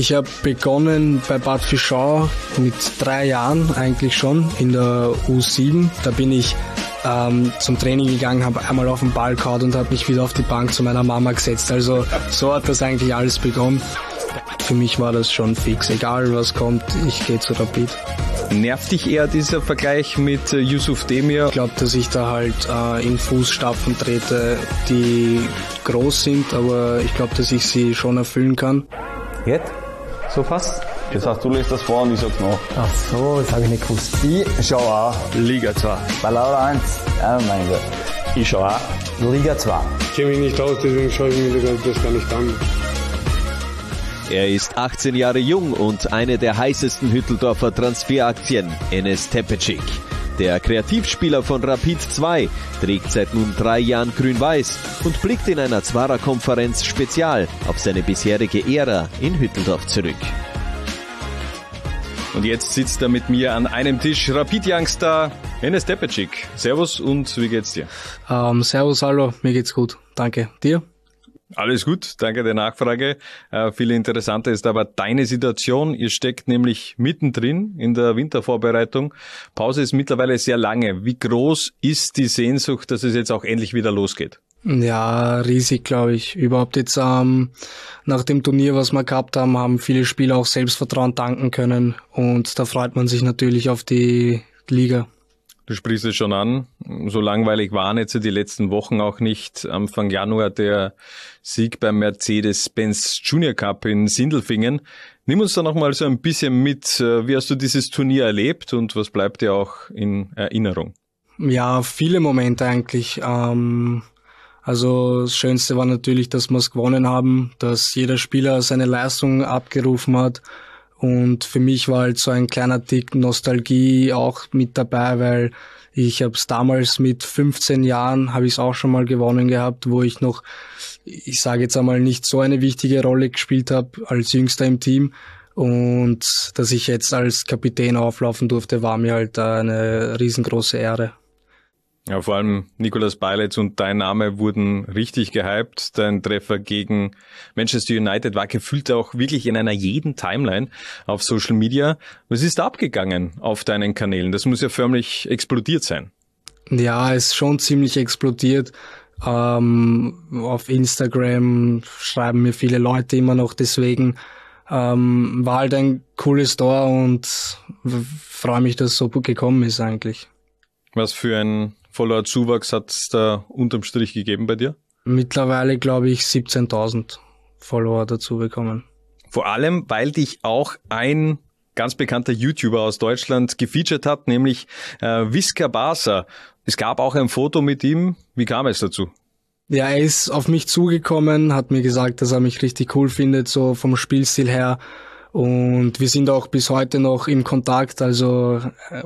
Ich habe begonnen bei Bad Fischau mit drei Jahren eigentlich schon in der U7. Da bin ich ähm, zum Training gegangen, habe einmal auf den Ball gehauen und habe mich wieder auf die Bank zu meiner Mama gesetzt. Also so hat das eigentlich alles begonnen. Für mich war das schon fix. Egal was kommt, ich gehe zu Rapid. Nervt dich eher dieser Vergleich mit äh, Yusuf Demir? Ich glaube, dass ich da halt äh, in Fußstapfen trete, die groß sind, aber ich glaube, dass ich sie schon erfüllen kann. Jetzt? So fast? Das heißt, du lässt das vor und ich sag's nach. Ach so, das habe ich nicht gewusst. Ich schau auch. Liga 2. Bei Laura 1. Ja, mein Gott. Ich schau auch. Liga 2. Ich kenne mich nicht aus, deswegen schaue ich mir das gar nicht an. Er ist 18 Jahre jung und eine der heißesten Hütteldorfer Transferaktien, Enes Tepecic. Der Kreativspieler von Rapid 2 trägt seit nun drei Jahren grün-weiß und blickt in einer Zwarer-Konferenz spezial auf seine bisherige Ära in Hütteldorf zurück. Und jetzt sitzt er mit mir an einem Tisch, Rapid-Youngster Enes Tepecic. Servus und wie geht's dir? Ähm, servus, hallo, mir geht's gut. Danke. Dir? Alles gut, danke der Nachfrage. Äh, viel interessanter ist aber deine Situation. Ihr steckt nämlich mittendrin in der Wintervorbereitung. Pause ist mittlerweile sehr lange. Wie groß ist die Sehnsucht, dass es jetzt auch endlich wieder losgeht? Ja, riesig, glaube ich. Überhaupt jetzt ähm, nach dem Turnier, was wir gehabt haben, haben viele Spieler auch Selbstvertrauen danken können und da freut man sich natürlich auf die Liga. Du sprichst es schon an. So langweilig waren jetzt die letzten Wochen auch nicht. Anfang Januar der Sieg beim Mercedes-Benz Junior Cup in Sindelfingen. Nimm uns da nochmal so ein bisschen mit. Wie hast du dieses Turnier erlebt und was bleibt dir auch in Erinnerung? Ja, viele Momente eigentlich. Ähm, also das Schönste war natürlich, dass wir es gewonnen haben, dass jeder Spieler seine Leistung abgerufen hat und für mich war halt so ein kleiner Tick Nostalgie auch mit dabei, weil ich habe es damals mit 15 Jahren, habe ich es auch schon mal gewonnen gehabt, wo ich noch, ich sage jetzt einmal, nicht so eine wichtige Rolle gespielt habe als Jüngster im Team. Und dass ich jetzt als Kapitän auflaufen durfte, war mir halt eine riesengroße Ehre. Ja, vor allem Nicolas Beilitz und dein Name wurden richtig gehypt. Dein Treffer gegen Manchester United war gefühlt auch wirklich in einer jeden Timeline auf Social Media. Was ist da abgegangen auf deinen Kanälen? Das muss ja förmlich explodiert sein. Ja, ist schon ziemlich explodiert. Ähm, auf Instagram schreiben mir viele Leute immer noch deswegen. Ähm, war halt ein cooles Tor und freue mich, dass es so gut gekommen ist eigentlich. Was für ein voller Zuwachs hat es da unterm Strich gegeben bei dir? Mittlerweile glaube ich 17.000 Follower dazu bekommen. Vor allem, weil dich auch ein ganz bekannter YouTuber aus Deutschland gefeatured hat, nämlich äh, Visca Barca. Es gab auch ein Foto mit ihm. Wie kam es dazu? Ja, er ist auf mich zugekommen, hat mir gesagt, dass er mich richtig cool findet, so vom Spielstil her und wir sind auch bis heute noch im Kontakt. Also äh,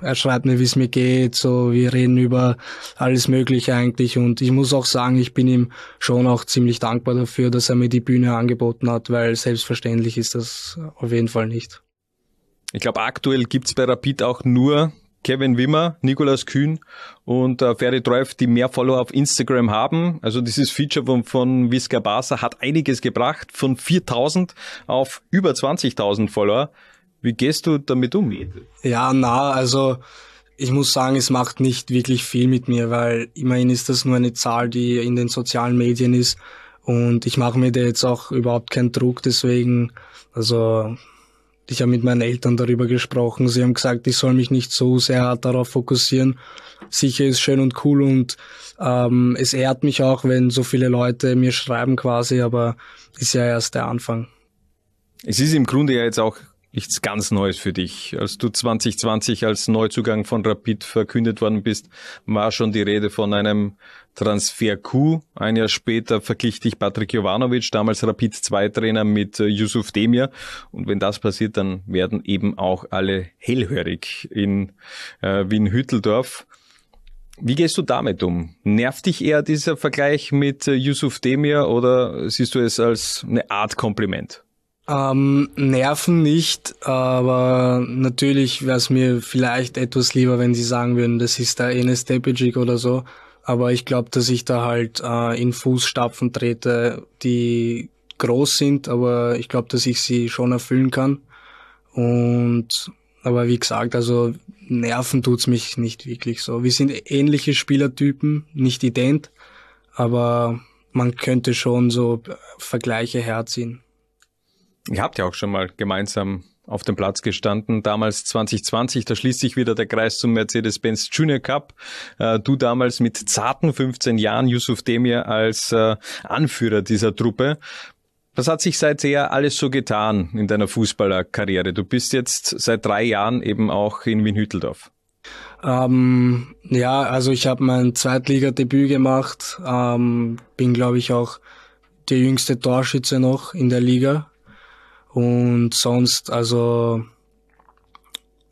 er schreibt mir, wie es mir geht. So, wir reden über alles Mögliche eigentlich. Und ich muss auch sagen, ich bin ihm schon auch ziemlich dankbar dafür, dass er mir die Bühne angeboten hat, weil selbstverständlich ist das auf jeden Fall nicht. Ich glaube, aktuell gibt's bei Rapid auch nur Kevin Wimmer, Nikolas Kühn und äh, Ferdi Treuf, die mehr Follower auf Instagram haben. Also dieses Feature von, von Visca Barca hat einiges gebracht, von 4000 auf über 20.000 Follower. Wie gehst du damit um? Ja, na, also ich muss sagen, es macht nicht wirklich viel mit mir, weil immerhin ist das nur eine Zahl, die in den sozialen Medien ist. Und ich mache mir da jetzt auch überhaupt keinen Druck, deswegen, also ich habe mit meinen Eltern darüber gesprochen. Sie haben gesagt, ich soll mich nicht so sehr darauf fokussieren. Sicher ist schön und cool und ähm, es ehrt mich auch, wenn so viele Leute mir schreiben quasi, aber ist ja erst der Anfang. Es ist im Grunde ja jetzt auch nichts ganz Neues für dich. Als du 2020 als Neuzugang von Rapid verkündet worden bist, war schon die Rede von einem Transfer-Coup. Ein Jahr später verglich dich Patrick Jovanovic, damals Rapid 2 Trainer, mit äh, Yusuf Demir. Und wenn das passiert, dann werden eben auch alle hellhörig in äh, Wien-Hütteldorf. Wie gehst du damit um? Nervt dich eher dieser Vergleich mit äh, Yusuf Demir oder siehst du es als eine Art Kompliment? Ähm, nerven nicht, aber natürlich wäre es mir vielleicht etwas lieber, wenn sie sagen würden, das ist der Enes Tepecic oder so. Aber ich glaube, dass ich da halt äh, in Fußstapfen trete, die groß sind, aber ich glaube, dass ich sie schon erfüllen kann. Und aber wie gesagt, also nerven tut's mich nicht wirklich so. Wir sind ähnliche Spielertypen, nicht ident, aber man könnte schon so Vergleiche herziehen. Ihr habt ja auch schon mal gemeinsam auf dem Platz gestanden, damals 2020, da schließt sich wieder der Kreis zum Mercedes-Benz Junior Cup. Äh, du damals mit zarten 15 Jahren, Yusuf Demir als äh, Anführer dieser Truppe. Was hat sich seither alles so getan in deiner Fußballerkarriere? Du bist jetzt seit drei Jahren eben auch in Wien-Hütteldorf. Ähm, ja, also ich habe mein Zweitligadebüt gemacht, ähm, bin glaube ich auch der jüngste Torschütze noch in der Liga und sonst, also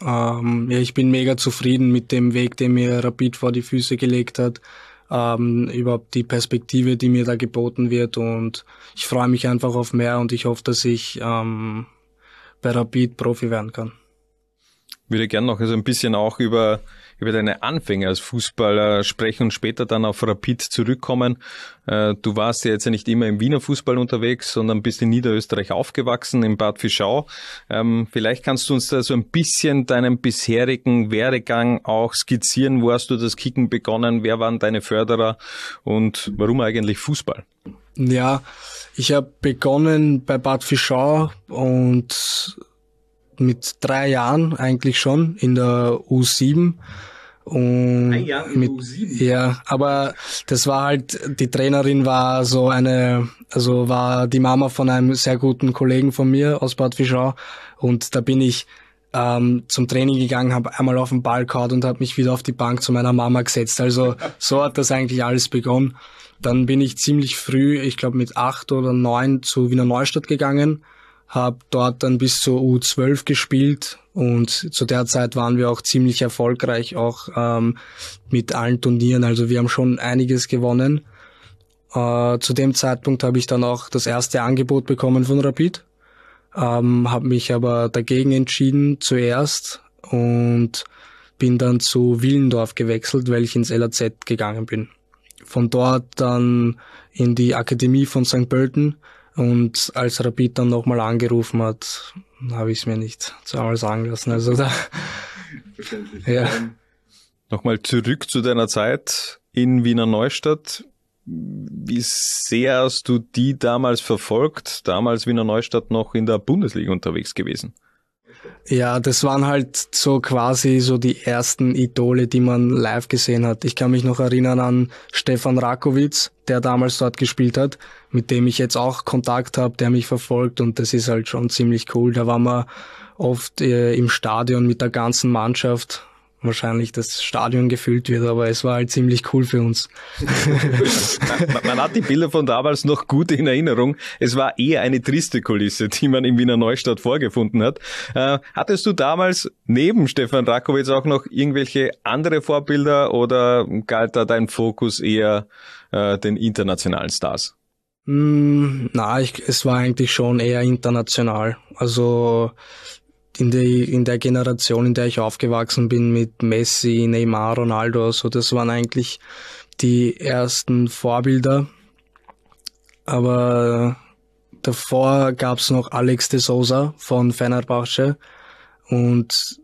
ähm, ja, ich bin mega zufrieden mit dem Weg, den mir Rapid vor die Füße gelegt hat. Ähm, überhaupt die Perspektive, die mir da geboten wird und ich freue mich einfach auf mehr und ich hoffe, dass ich ähm, bei Rapid Profi werden kann. Würde gerne noch so ein bisschen auch über über deine Anfänge als Fußballer sprechen und später dann auf Rapid zurückkommen. Äh, du warst ja jetzt nicht immer im Wiener Fußball unterwegs, sondern bist in Niederösterreich aufgewachsen, in Bad Fischau. Ähm, vielleicht kannst du uns da so ein bisschen deinen bisherigen Werdegang auch skizzieren. Wo hast du das Kicken begonnen? Wer waren deine Förderer? Und warum eigentlich Fußball? Ja, ich habe begonnen bei Bad Fischau und mit drei Jahren eigentlich schon in der U7. Und Ein Jahr mit, U7? Ja, aber das war halt, die Trainerin war so eine, also war die Mama von einem sehr guten Kollegen von mir aus Bad Fischau. Und da bin ich ähm, zum Training gegangen, habe einmal auf den Ball gehauen und habe mich wieder auf die Bank zu meiner Mama gesetzt. Also so hat das eigentlich alles begonnen. Dann bin ich ziemlich früh, ich glaube mit acht oder neun zu Wiener Neustadt gegangen habe dort dann bis zur U12 gespielt und zu der Zeit waren wir auch ziemlich erfolgreich, auch ähm, mit allen Turnieren. Also wir haben schon einiges gewonnen. Äh, zu dem Zeitpunkt habe ich dann auch das erste Angebot bekommen von Rapid, ähm, habe mich aber dagegen entschieden zuerst und bin dann zu Willendorf gewechselt, weil ich ins LAZ gegangen bin. Von dort dann in die Akademie von St. Pölten und als Rapid dann nochmal angerufen hat, habe ich es mir nicht zweimal sagen lassen. Also da, ja. Nochmal zurück zu deiner Zeit in Wiener Neustadt. Wie sehr hast du die damals verfolgt? Damals Wiener Neustadt noch in der Bundesliga unterwegs gewesen. Ja, das waren halt so quasi so die ersten Idole, die man live gesehen hat. Ich kann mich noch erinnern an Stefan Rakowitz, der damals dort gespielt hat, mit dem ich jetzt auch Kontakt habe, der mich verfolgt und das ist halt schon ziemlich cool. Da waren wir oft äh, im Stadion mit der ganzen Mannschaft wahrscheinlich das Stadion gefüllt wird, aber es war halt ziemlich cool für uns. man, hat die Bilder von damals noch gut in Erinnerung. Es war eher eine triste Kulisse, die man in Wiener Neustadt vorgefunden hat. Äh, hattest du damals neben Stefan Rakowitz auch noch irgendwelche andere Vorbilder oder galt da dein Fokus eher äh, den internationalen Stars? Mm, na, ich, es war eigentlich schon eher international. Also in der, in der Generation, in der ich aufgewachsen bin mit Messi, Neymar, Ronaldo, so das waren eigentlich die ersten Vorbilder. Aber davor gab's noch Alex de Souza von Fenerbahce und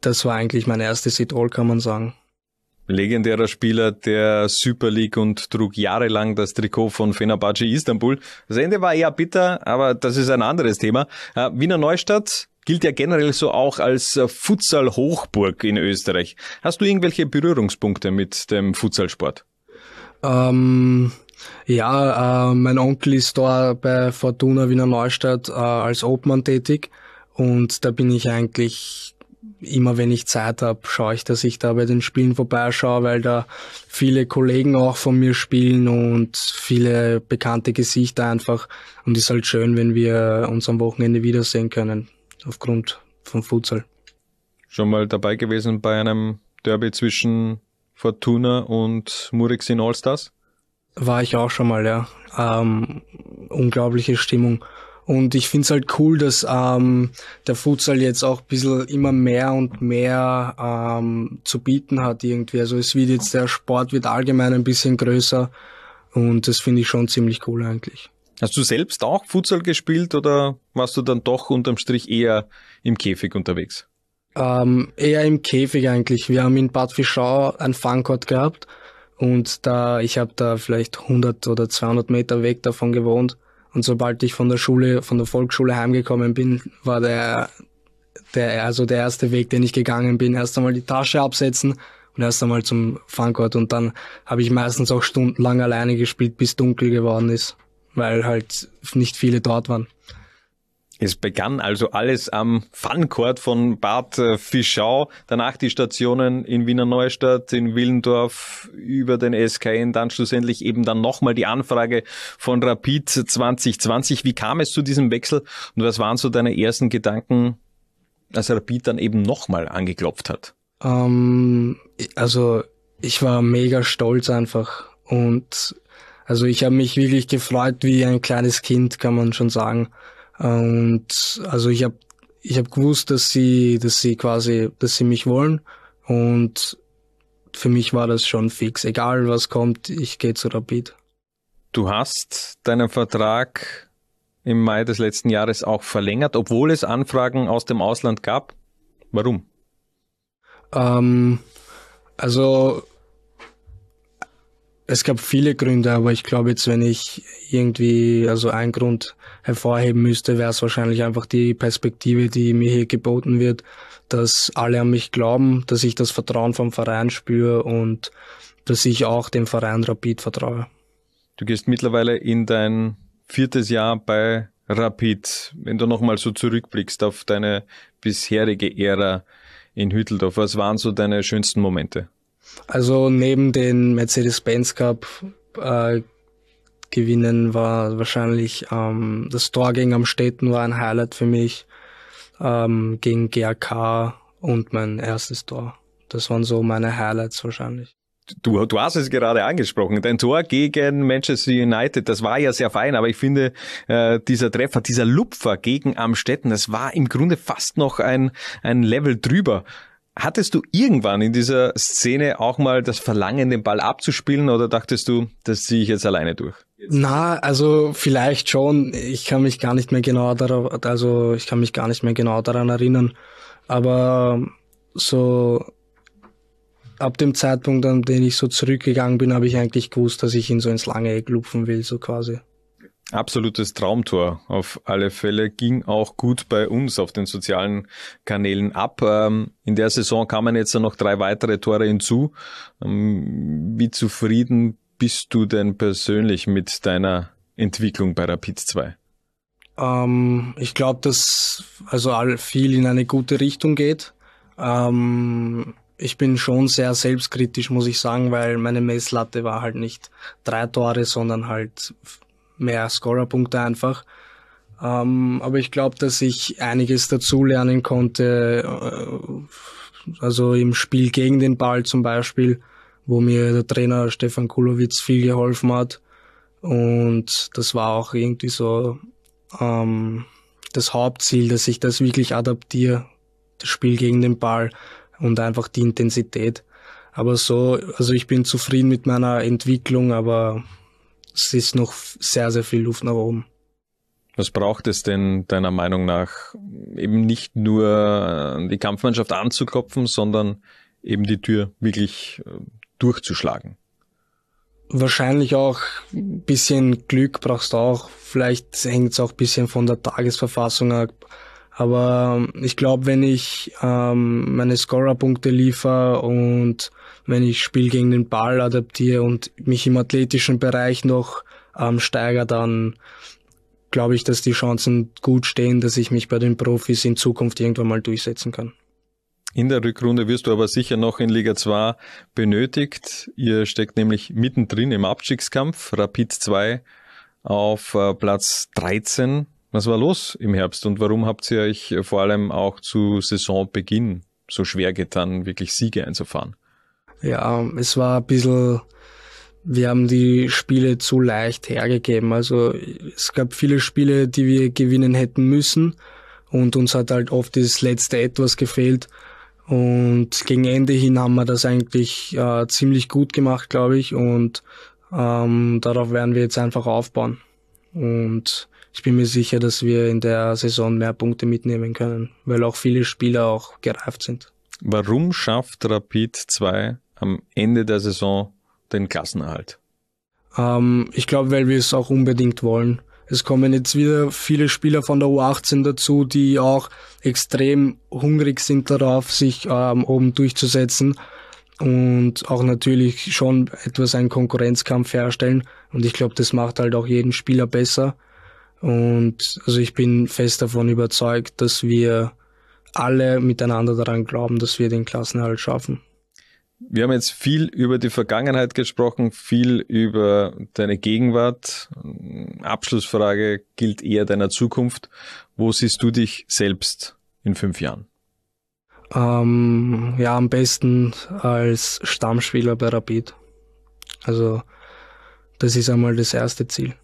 das war eigentlich mein erstes Idol, kann man sagen. Legendärer Spieler der Super League und trug jahrelang das Trikot von Fenerbahce Istanbul. Das Ende war eher bitter, aber das ist ein anderes Thema. Äh, Wiener Neustadt gilt ja generell so auch als äh, Futsal-Hochburg in Österreich. Hast du irgendwelche Berührungspunkte mit dem Futsalsport? Ähm, ja, äh, mein Onkel ist da bei Fortuna Wiener Neustadt äh, als Obmann tätig und da bin ich eigentlich immer wenn ich Zeit habe, schaue ich, dass ich da bei den Spielen vorbeischaue, weil da viele Kollegen auch von mir spielen und viele bekannte Gesichter einfach. Und es ist halt schön, wenn wir uns am Wochenende wiedersehen können aufgrund vom Futsal. Schon mal dabei gewesen bei einem Derby zwischen Fortuna und Murixin Allstars? War ich auch schon mal, ja. Ähm, unglaubliche Stimmung. Und ich find's halt cool, dass ähm, der Futsal jetzt auch ein bisschen immer mehr und mehr ähm, zu bieten hat irgendwie. Also es wird jetzt, der Sport wird allgemein ein bisschen größer und das finde ich schon ziemlich cool eigentlich. Hast du selbst auch Futsal gespielt oder warst du dann doch unterm Strich eher im Käfig unterwegs? Ähm, eher im Käfig eigentlich. Wir haben in Bad Fischau ein Funcourt gehabt und da ich habe da vielleicht 100 oder 200 Meter weg davon gewohnt und sobald ich von der Schule, von der Volksschule heimgekommen bin, war der der also der erste Weg, den ich gegangen bin, erst einmal die Tasche absetzen und erst einmal zum Funcourt und dann habe ich meistens auch stundenlang alleine gespielt, bis dunkel geworden ist, weil halt nicht viele dort waren. Es begann also alles am Funcourt von Bad äh, Fischau, danach die Stationen in Wiener Neustadt, in Willendorf, über den SKN, dann schlussendlich eben dann nochmal die Anfrage von Rapid 2020. Wie kam es zu diesem Wechsel und was waren so deine ersten Gedanken, als Rapid dann eben nochmal angeklopft hat? Ähm, also ich war mega stolz einfach und also ich habe mich wirklich gefreut wie ein kleines Kind, kann man schon sagen. Und also ich habe ich hab gewusst, dass sie, dass sie quasi, dass sie mich wollen. Und für mich war das schon fix. Egal was kommt, ich gehe zu Rapid. Du hast deinen Vertrag im Mai des letzten Jahres auch verlängert, obwohl es Anfragen aus dem Ausland gab. Warum? Ähm, also es gab viele Gründe, aber ich glaube jetzt, wenn ich irgendwie, also ein Grund hervorheben müsste, wäre es wahrscheinlich einfach die Perspektive, die mir hier geboten wird, dass alle an mich glauben, dass ich das Vertrauen vom Verein spüre und dass ich auch dem Verein Rapid vertraue. Du gehst mittlerweile in dein viertes Jahr bei Rapid. Wenn du nochmal so zurückblickst auf deine bisherige Ära in Hütteldorf, was waren so deine schönsten Momente? Also neben den Mercedes-Benz Cup äh, gewinnen war wahrscheinlich ähm, das Tor gegen Amstetten war ein Highlight für mich ähm, gegen GAK und mein erstes Tor. Das waren so meine Highlights wahrscheinlich. Du, du hast es gerade angesprochen. Dein Tor gegen Manchester United, das war ja sehr fein, aber ich finde, äh, dieser Treffer, dieser Lupfer gegen Amstetten, das war im Grunde fast noch ein, ein Level drüber. Hattest du irgendwann in dieser Szene auch mal das Verlangen, den Ball abzuspielen oder dachtest du, das ziehe ich jetzt alleine durch? Na, also vielleicht schon. Ich kann mich gar nicht mehr genau darauf, also ich kann mich gar nicht mehr genau daran erinnern. Aber so ab dem Zeitpunkt, an den ich so zurückgegangen bin, habe ich eigentlich gewusst, dass ich ihn so ins lange Eck lupfen will, so quasi. Absolutes Traumtor auf alle Fälle. Ging auch gut bei uns auf den sozialen Kanälen ab. Ähm, in der Saison kamen jetzt noch drei weitere Tore hinzu. Ähm, wie zufrieden bist du denn persönlich mit deiner Entwicklung bei Rapid 2? Ähm, ich glaube, dass also viel in eine gute Richtung geht. Ähm, ich bin schon sehr selbstkritisch, muss ich sagen, weil meine Messlatte war halt nicht drei Tore, sondern halt mehr Scorerpunkte einfach. Ähm, aber ich glaube, dass ich einiges dazulernen konnte, äh, also im Spiel gegen den Ball zum Beispiel, wo mir der Trainer Stefan Kulowitz viel geholfen hat. Und das war auch irgendwie so ähm, das Hauptziel, dass ich das wirklich adaptiere, das Spiel gegen den Ball und einfach die Intensität. Aber so, also ich bin zufrieden mit meiner Entwicklung, aber es ist noch sehr, sehr viel Luft nach oben. Was braucht es denn deiner Meinung nach, eben nicht nur die Kampfmannschaft anzuklopfen, sondern eben die Tür wirklich äh, durchzuschlagen? Wahrscheinlich auch ein bisschen Glück brauchst du auch. Vielleicht hängt es auch ein bisschen von der Tagesverfassung ab. Aber ähm, ich glaube, wenn ich ähm, meine Scorerpunkte liefere und wenn ich Spiel gegen den Ball adaptiere und mich im athletischen Bereich noch ähm, steigere, dann glaube ich, dass die Chancen gut stehen, dass ich mich bei den Profis in Zukunft irgendwann mal durchsetzen kann. In der Rückrunde wirst du aber sicher noch in Liga 2 benötigt. Ihr steckt nämlich mittendrin im Abstiegskampf. Rapid 2 auf äh, Platz 13 was war los im Herbst und warum habt ihr euch vor allem auch zu Saisonbeginn so schwer getan, wirklich Siege einzufahren? Ja, es war ein bisschen, wir haben die Spiele zu leicht hergegeben. Also es gab viele Spiele, die wir gewinnen hätten müssen und uns hat halt oft das letzte etwas gefehlt. Und gegen Ende hin haben wir das eigentlich äh, ziemlich gut gemacht, glaube ich. Und ähm, darauf werden wir jetzt einfach aufbauen. Und ich bin mir sicher, dass wir in der Saison mehr Punkte mitnehmen können, weil auch viele Spieler auch gereift sind. Warum schafft Rapid 2 am Ende der Saison den Klassenerhalt? Ähm, ich glaube, weil wir es auch unbedingt wollen. Es kommen jetzt wieder viele Spieler von der U18 dazu, die auch extrem hungrig sind darauf, sich ähm, oben durchzusetzen und auch natürlich schon etwas einen Konkurrenzkampf herstellen. Und ich glaube, das macht halt auch jeden Spieler besser. Und also ich bin fest davon überzeugt, dass wir alle miteinander daran glauben, dass wir den Klassenerhalt schaffen. Wir haben jetzt viel über die Vergangenheit gesprochen, viel über deine Gegenwart. Abschlussfrage gilt eher deiner Zukunft. Wo siehst du dich selbst in fünf Jahren? Ähm, ja, am besten als Stammspieler bei Rapid. Also das ist einmal das erste Ziel.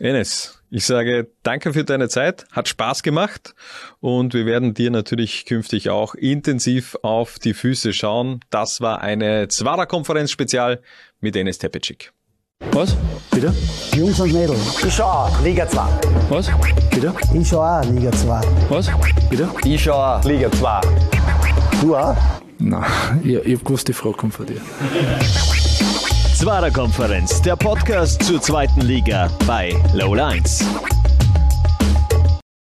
Enes, ich sage danke für deine Zeit, hat Spaß gemacht und wir werden dir natürlich künftig auch intensiv auf die Füße schauen. Das war eine Zwara-Konferenz-Spezial mit Enes Tepecic. Was? Bitte? Jungs und Mädels. Ich schau auch, Liga 2. Was? Bitte? Ich schau auch, Liga 2. Was? Bitte? Ich schau auch, Liga 2. Du auch? Nein, ich, ich hab gewusst, die Frage kommt von dir. Zwarer Konferenz, der Podcast zur zweiten Liga bei Low Lines.